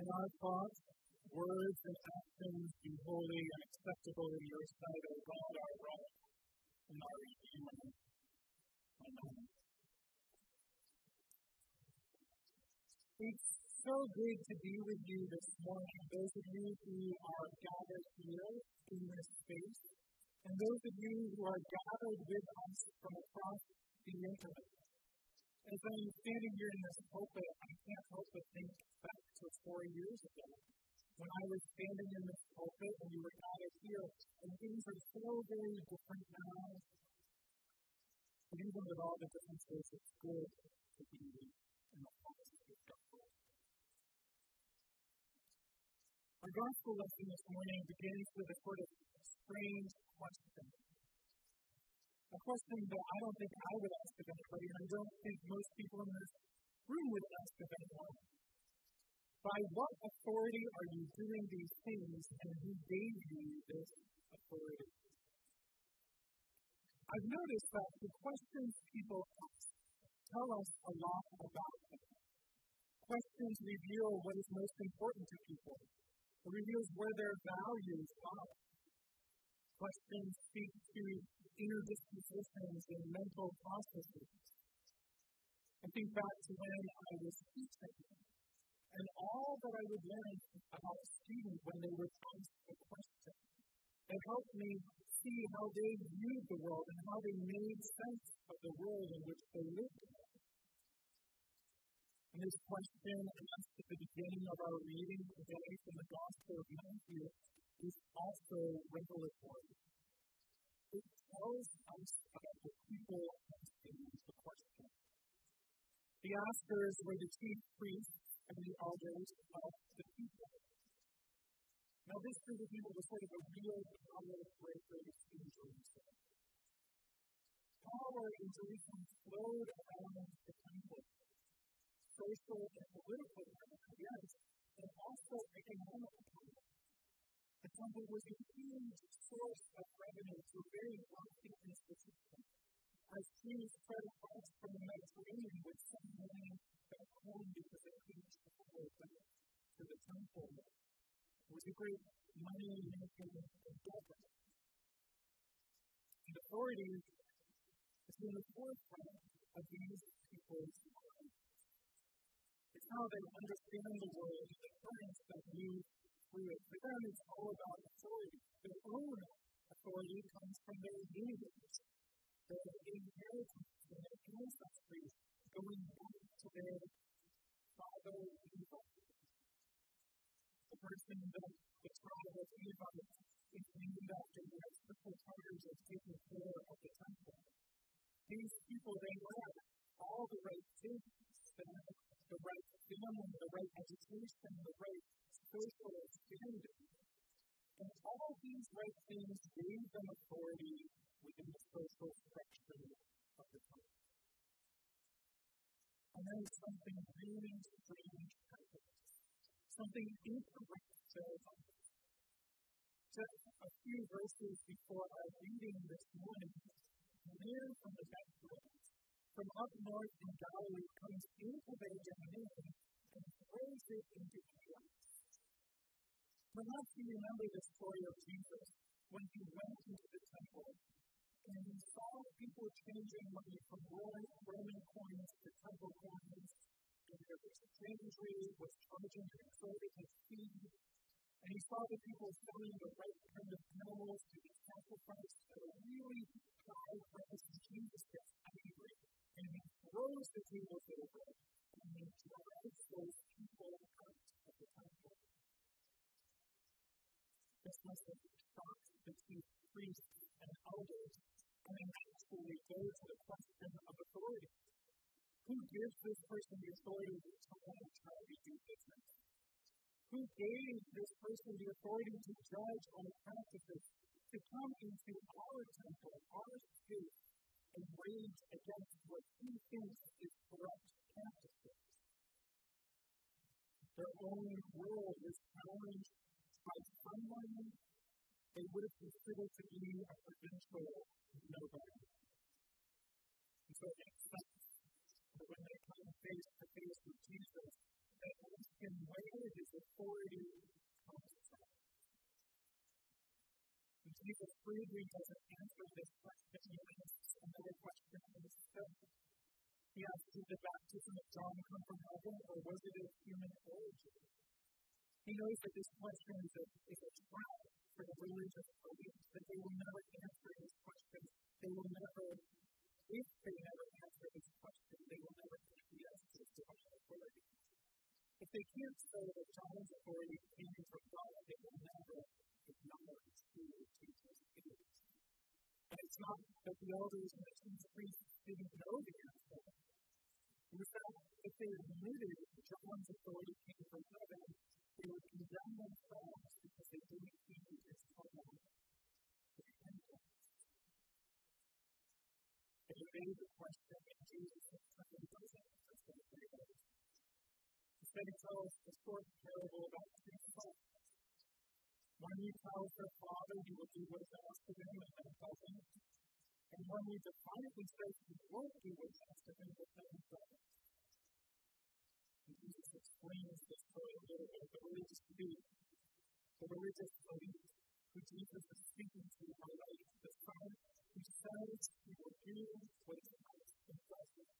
May our thoughts, words, and actions be holy and acceptable in your sight, O God, our rock and our Redeemer. Amen. It's so good to be with you this morning, those of you who are gathered here in this space, and those of you who are gathered with us from across the internet. As I'm standing here in this pulpit, I can't help but think back to four years ago when I was standing in this pulpit and you were gathered here, and things are so very different now. But even with all the differences, it's good to be in the God. Our gospel lesson this morning begins with a sort of strange question a question that I don't think I would ask of anybody, and I don't think most people in this room would ask of anyone. By what authority are you doing these things, and who gave you this authority? I've noticed that the questions people ask tell us a lot about them. Questions reveal what is most important to people. It reveals where their values are. Questions speak to inner dispositions and mental processes. I think back to when I was teaching, and all that I would learn about a student when they would ask a question. It helped me see how they viewed the world and how they made sense of the world in which they lived. And this question asked at the beginning of our reading today from the Gospel of Matthew is also revelatory it tells us about the people asking the question. The askers were the chief priests and the elders of the people. Now, this group of people was sort of a real power breakers in Jerusalem. Power in Jerusalem flowed around the temple. Social and political yes, and also economic. The temple was a huge source of revenue a very wealthy institution. As Jews spread across from the Mediterranean with some money back home because they couldn't afford back to the temple, it was a great money making endeavor. And authority is in the forefront of these people's lives. It's how they understand the world, the currents that move it. For them, it's all about authority. Their own authority comes from their leaders, their inheritance, their ancestry going back to their father Levi. The person that the tribe of Levi is named after has simple charge of taking care of the temple. These people, they had all the right things, the right family, the right education, the right social standing. And all these right things gave them authority within the social structure of the time. And then something really strange happened. Something incorrect up. Just a few verses before our reading this morning, near from the background, from up north in Galilee, comes into Benjamin and throws it into chaos. Perhaps you remember the story of Jesus when he went into the temple and he saw people changing money from Roman coins to temple coins, and their exchange rate was charging an exorbitant fee. And he saw the people selling the right kind of animals to be sacrificed at a really high price, and Jesus gets angry, and he throws the tables over, and he drives those people out of the temple. Shocked the chief priests and elders, and they naturally go to the question of authority. Who gives this person the authority to manage how we do business? Who gave this person the authority to judge on our practices, to come into our temple, our space, and rage against what he thinks is corrupt practices? Their own world is challenged by someone they would have considered to be a provincial nobody. And so it sense that when they come face to face with Jesus, they ask him where his authority comes from. And Jesus clearly doesn't answer this question. He asks another question instead. He asks, Did the baptism of John come from heaven, or was it of human origin? He knows that this question is a, is a trap for the religious elite, that they will never answer this question. They will never, if they never answer this question, they will never say yes to divine authority. If they can't say that John's authority came from God, they will never acknowledge who Jesus is. And it's not that the elders and the chief priests didn't know the answer. In fact, if they admitted John's authority came from heaven, they were condemned themselves because they didn't keep his command. They the question that Jesus had doesn't fulfill their lives. Instead, he tells a short parable about two sons. One he tells their father he will do what is asked of him and then doesn't. And one he defiantly says he won't do what is asked of him but then does. Jesus explains this story a. The religious elite, the religious elite who Jesus is speaking to are like the son who says he will do what is asked and doesn't.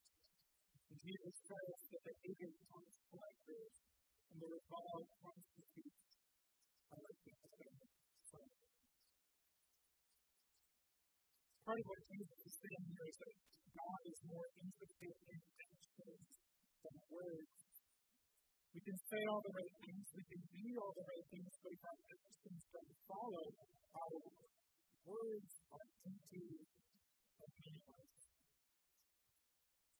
And Jesus says that the agent comes collectors and the revolve prostitutes are like the son. Part of what Jesus is saying here is that God is more intricate in actions than words. We can say all the right things, we can be all the right things, but if our actions don't follow, our words are empty and meaningless.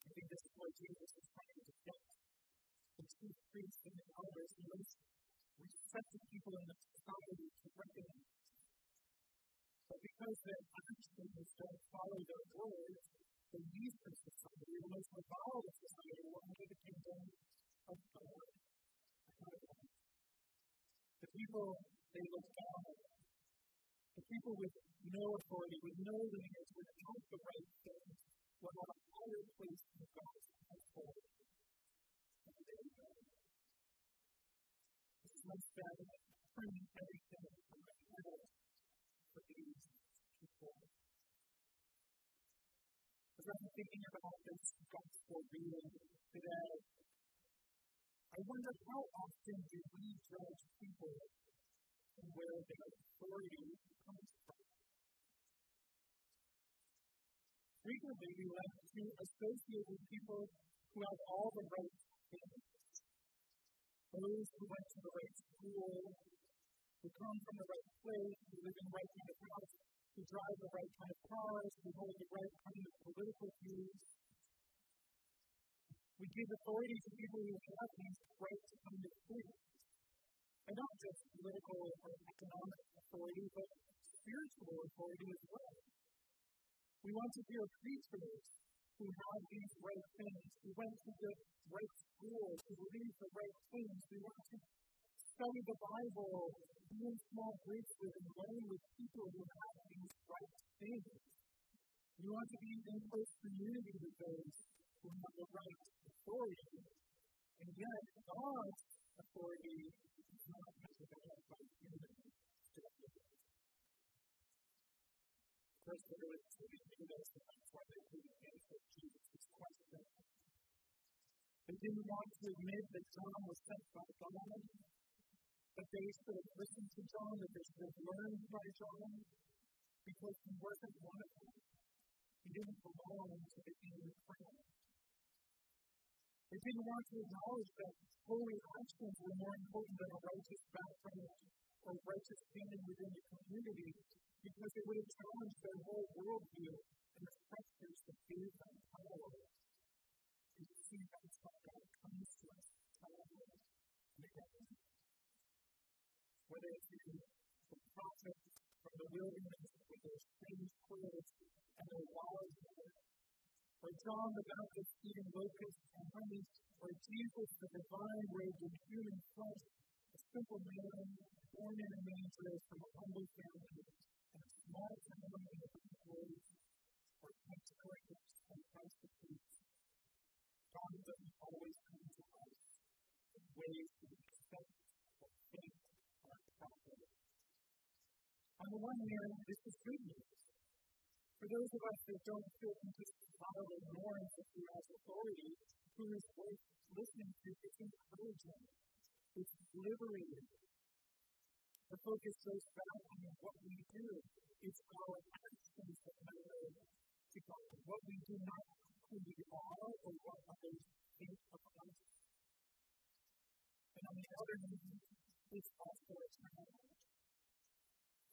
I think this is what Jesus is trying to get. The chief priests and the elders, most respected people in the society to recognize. But because their actions don't follow their words, the least of society, the most reviled of people they look down on. The people with no authority, with no lineage, without the right things, will have a higher place in God's. And they go. This is much better than turning everything around for these people. As I'm thinking about this gospel reading today, I wonder how often do we judge people where their authority comes from? Frequently, we like to associate with people who have all the right things. Those who went to the right school, who come from the right place, who live in the right kind of house, who drive the right kind of cars, who hold the right kind of political views. We give authority to people who have these right to of things. And not just political or economic authority, but spiritual authority as well. We want to hear preachers who have these right things, who went to the right schools, who believe the right things. We want to study the Bible, be in small groups with and learn with people who have these right things. We want to be in close community with those who have the right authority. And yet, God's authority is not human. First, elite knew this, and that's why they couldn't answer Jesus' question. They didn't want to admit that John was sent by God, that they should have listened to John, that they should have learned by John, because he wasn't one of them. He didn't belong to the inner crowd. They didn't want to acknowledge that holy actions were more important than a righteous background or righteous standing within the community because it would have challenged their whole worldview and the structures that gave them power. And you see, that's how God comes to us, power again. Whether it's in the prophets from the wilderness with their strange clothes and their wild hair, or John the Baptist eating locusts and honey, or Jesus the divine robed in human flesh, a simple man born in a manger from a humble family and a small town in the backwoods, or Pentecost and prostitutes. God doesn't always come to us in ways we expect or think are proper. On the one hand, this is good news. For those of us that don't fit into societal norms of has authority, who is worth listening to, it's encouraging. It's liberating. The focus goes back on what we do. It's our actions that matter to God. What we do, not who we are or what others think of us. And on the other hand, it's also a challenge.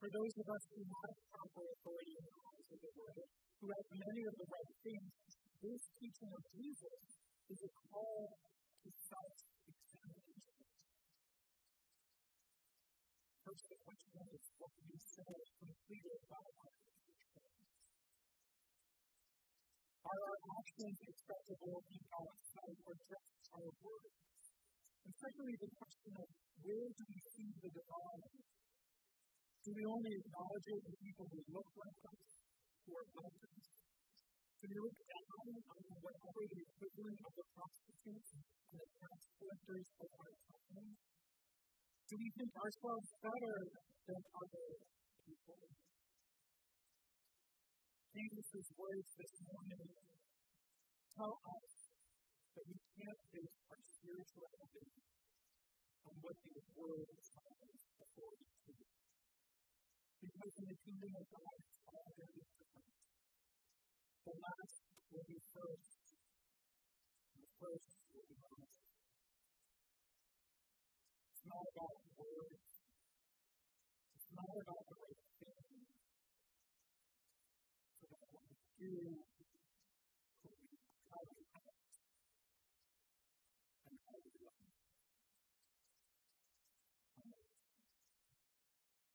For those of us who have proper authority in the eyes of the Lord, who have many of the right things, this teaching of Jesus is a call to self-examination. First, the question is what we say completed by our Are our actions acceptable in God's sight or just our words? And secondly, the question Do we only acknowledge it in people who look like us, who are like? Do we look down on whatever the equivalent of the prostitutes and the tax collectors of our time? Do we think ourselves better than other people? Jesus' words this morning tell us that we can't base our spirituality on what the world finds authority to. because in the kingdom of God, all there is difference. The last will be first, the first will be last. It's not about words. It's not about